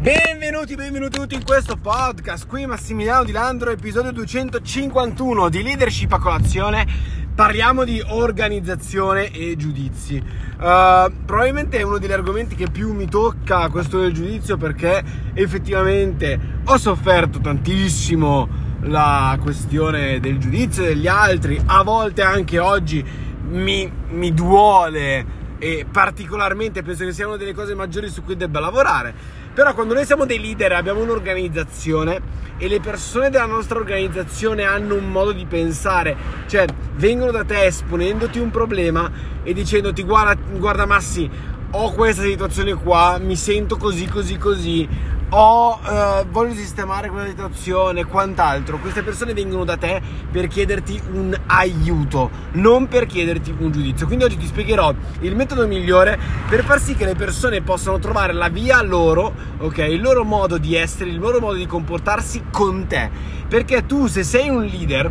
Benvenuti, benvenuti tutti in questo podcast. Qui Massimiliano Di Landro, episodio 251 di Leadership a colazione. Parliamo di organizzazione e giudizi. Uh, probabilmente è uno degli argomenti che più mi tocca questo del giudizio perché effettivamente ho sofferto tantissimo la questione del giudizio degli altri. A volte anche oggi mi, mi duole e particolarmente penso che sia una delle cose maggiori su cui debba lavorare. Però quando noi siamo dei leader, abbiamo un'organizzazione e le persone della nostra organizzazione hanno un modo di pensare, cioè vengono da te esponendoti un problema e dicendoti guarda, guarda Massi, ho questa situazione qua, mi sento così, così, così, ho, eh, voglio sistemare quella situazione, quant'altro. Queste persone vengono da te per chiederti un aiuto, non per chiederti un giudizio. Quindi oggi ti spiegherò il metodo migliore per far sì che le persone possano trovare la via loro, ok? Il loro modo di essere, il loro modo di comportarsi con te. Perché tu, se sei un leader,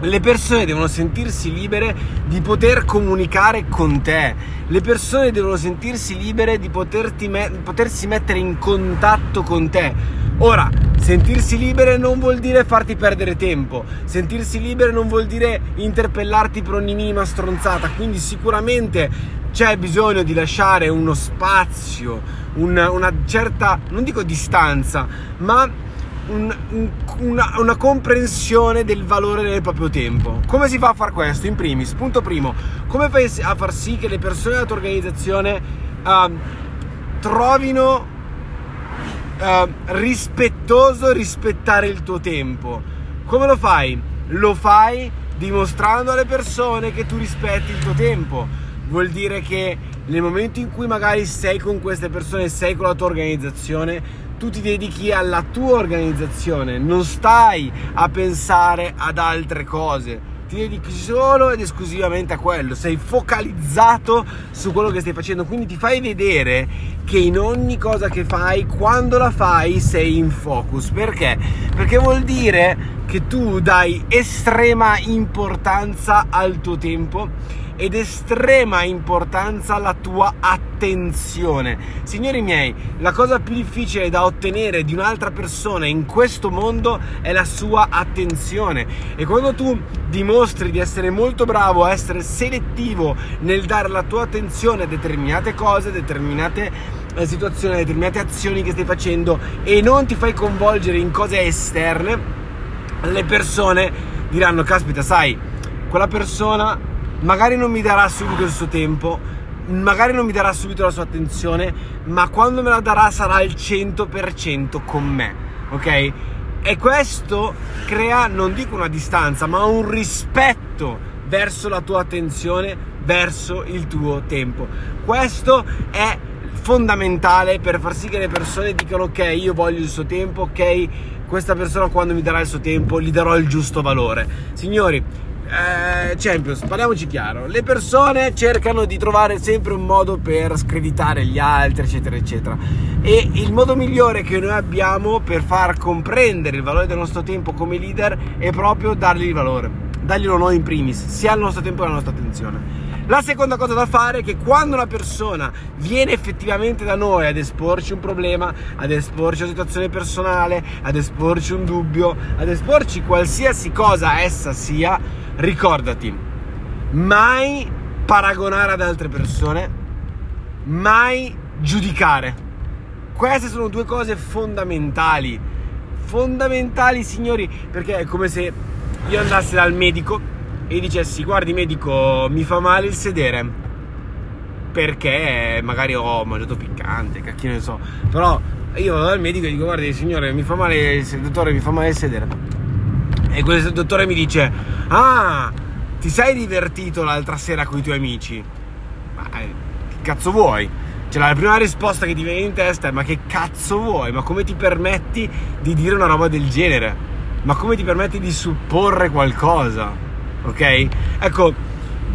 le persone devono sentirsi libere di poter comunicare con te. Le persone devono sentirsi libere di me- potersi mettere in contatto con te. Ora, sentirsi libere non vuol dire farti perdere tempo. Sentirsi libere non vuol dire interpellarti per ogni minima stronzata. Quindi sicuramente c'è bisogno di lasciare uno spazio, una, una certa, non dico distanza, ma un, un, una, una, comprensione del valore del proprio tempo. Come si fa a fare questo? In primis, punto primo, come fai a far sì che le persone della tua organizzazione uh, trovino uh, rispettoso rispettare il tuo tempo? Come lo fai? Lo fai dimostrando alle persone che tu rispetti il tuo tempo. Vuol dire che nel momento in cui magari sei con queste persone, sei con la tua organizzazione, tu ti dedichi alla tua organizzazione, non stai a pensare ad altre cose. Ti dedichi solo ed esclusivamente a quello, sei focalizzato su quello che stai facendo, quindi ti fai vedere che in ogni cosa che fai, quando la fai, sei in focus. Perché? Perché vuol dire che tu dai estrema importanza al tuo tempo ed estrema importanza alla tua attenzione. Signori miei, la cosa più difficile da ottenere di un'altra persona in questo mondo è la sua attenzione. E quando tu dimostri di essere molto bravo a essere selettivo nel dare la tua attenzione a determinate cose, determinate eh, situazioni, determinate azioni che stai facendo e non ti fai coinvolgere in cose esterne, le persone diranno, caspita, sai, quella persona magari non mi darà subito il suo tempo, magari non mi darà subito la sua attenzione, ma quando me la darà sarà al 100% con me, ok? E questo crea, non dico una distanza, ma un rispetto verso la tua attenzione, verso il tuo tempo. Questo è fondamentale per far sì che le persone dicano ok, io voglio il suo tempo, ok, questa persona quando mi darà il suo tempo gli darò il giusto valore. Signori, eh, Champions, parliamoci chiaro, le persone cercano di trovare sempre un modo per screditare gli altri, eccetera, eccetera. E il modo migliore che noi abbiamo per far comprendere il valore del nostro tempo come leader è proprio dargli il valore, darglielo noi in primis, sia il nostro tempo che la nostra attenzione. La seconda cosa da fare è che quando una persona viene effettivamente da noi ad esporci un problema, ad esporci una situazione personale, ad esporci un dubbio, ad esporci qualsiasi cosa essa sia, ricordati, mai paragonare ad altre persone, mai giudicare. Queste sono due cose fondamentali. Fondamentali, signori, perché è come se io andassi dal medico e dicessi: Guardi, medico, mi fa male il sedere. Perché magari ho mangiato piccante, cacchino ne so. Però io vado dal medico e dico: Guardi, signore, mi fa male il dottore, mi fa male il sedere e quel dottore mi dice: Ah, ti sei divertito l'altra sera con i tuoi amici? Ma eh, che cazzo vuoi? Cioè, la prima risposta che ti viene in testa è: Ma che cazzo vuoi? Ma come ti permetti di dire una roba del genere? Ma come ti permetti di supporre qualcosa? Ok? Ecco,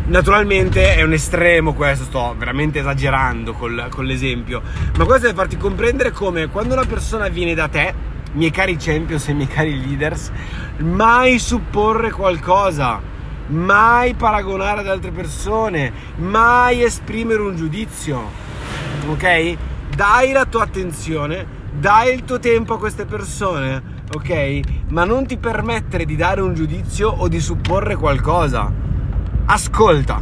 naturalmente è un estremo questo, sto veramente esagerando col, con l'esempio, ma questo è farti comprendere come quando una persona viene da te miei cari champions e miei cari leaders, mai supporre qualcosa, mai paragonare ad altre persone, mai esprimere un giudizio. Ok? Dai la tua attenzione, dai il tuo tempo a queste persone, ok? Ma non ti permettere di dare un giudizio o di supporre qualcosa. Ascolta.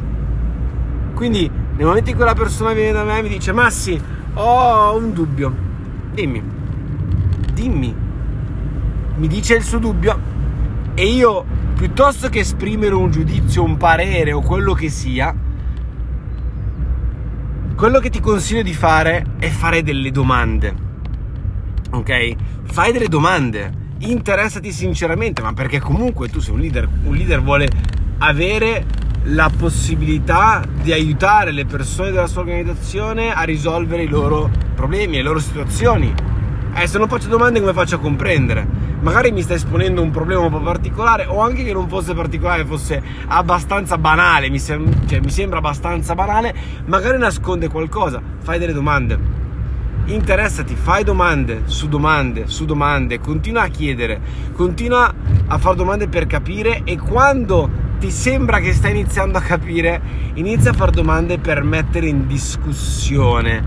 Quindi, nel momento in cui la persona viene da me e mi dice: Massi, ho un dubbio. Dimmi. Dimmi. Mi dice il suo dubbio. E io, piuttosto che esprimere un giudizio, un parere o quello che sia, quello che ti consiglio di fare è fare delle domande. Ok? Fai delle domande. Interessati sinceramente, ma perché comunque tu sei un leader. Un leader vuole avere la possibilità di aiutare le persone della sua organizzazione a risolvere i loro problemi, le loro situazioni. Eh, se non faccio domande come faccio a comprendere? magari mi sta esponendo un problema un po' particolare o anche che non fosse particolare, fosse abbastanza banale, mi, sem- cioè, mi sembra abbastanza banale, magari nasconde qualcosa, fai delle domande. Interessati, fai domande su domande su domande, continua a chiedere, continua a fare domande per capire e quando ti sembra che stai iniziando a capire, inizia a fare domande per mettere in discussione,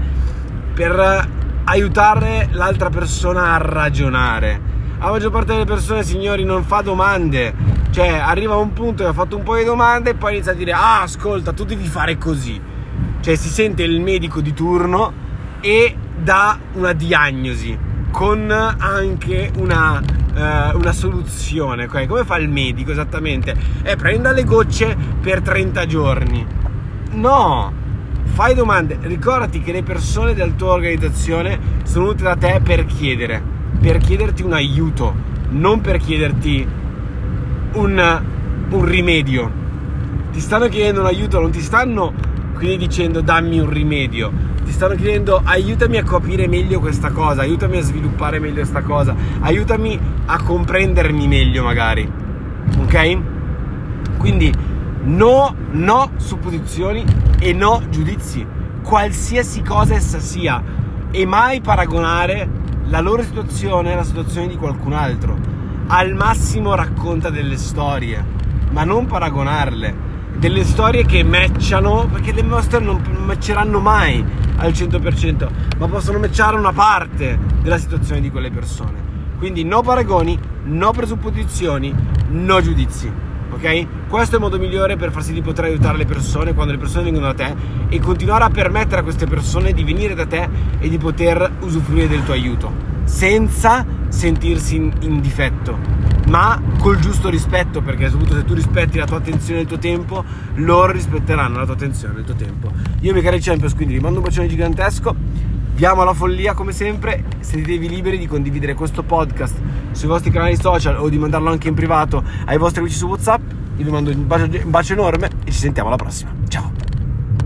per aiutare l'altra persona a ragionare la maggior parte delle persone, signori, non fa domande. Cioè, arriva a un punto che ha fatto un po' di domande e poi inizia a dire: Ah, ascolta, tu devi fare così. Cioè, si sente il medico di turno e dà una diagnosi con anche una, uh, una soluzione. Okay? Come fa il medico esattamente? Eh, prenda le gocce per 30 giorni. No, fai domande. Ricordati che le persone della tua organizzazione sono venute da te per chiedere per chiederti un aiuto, non per chiederti un, un rimedio. Ti stanno chiedendo un aiuto, non ti stanno quindi dicendo dammi un rimedio, ti stanno chiedendo aiutami a capire meglio questa cosa, aiutami a sviluppare meglio questa cosa, aiutami a comprendermi meglio magari. Ok? Quindi no, no supposizioni e no giudizi, qualsiasi cosa essa sia, e mai paragonare la loro situazione è la situazione di qualcun altro. Al massimo racconta delle storie, ma non paragonarle. Delle storie che matchano, perché le nostre non matcheranno mai al 100%, ma possono matchare una parte della situazione di quelle persone. Quindi no paragoni, no presupposizioni, no giudizi. Ok? Questo è il modo migliore per far sì di poter aiutare le persone quando le persone vengono da te e continuare a permettere a queste persone di venire da te e di poter usufruire del tuo aiuto senza sentirsi in, in difetto ma col giusto rispetto perché soprattutto se tu rispetti la tua attenzione e il tuo tempo loro rispetteranno la tua attenzione e il tuo tempo. Io mi cari Champions quindi vi mando un bacione gigantesco. Vi amo alla follia come sempre. Sentitevi liberi di condividere questo podcast sui vostri canali social o di mandarlo anche in privato ai vostri amici su whatsapp. Io vi mando un bacio, un bacio enorme e ci sentiamo alla prossima. Ciao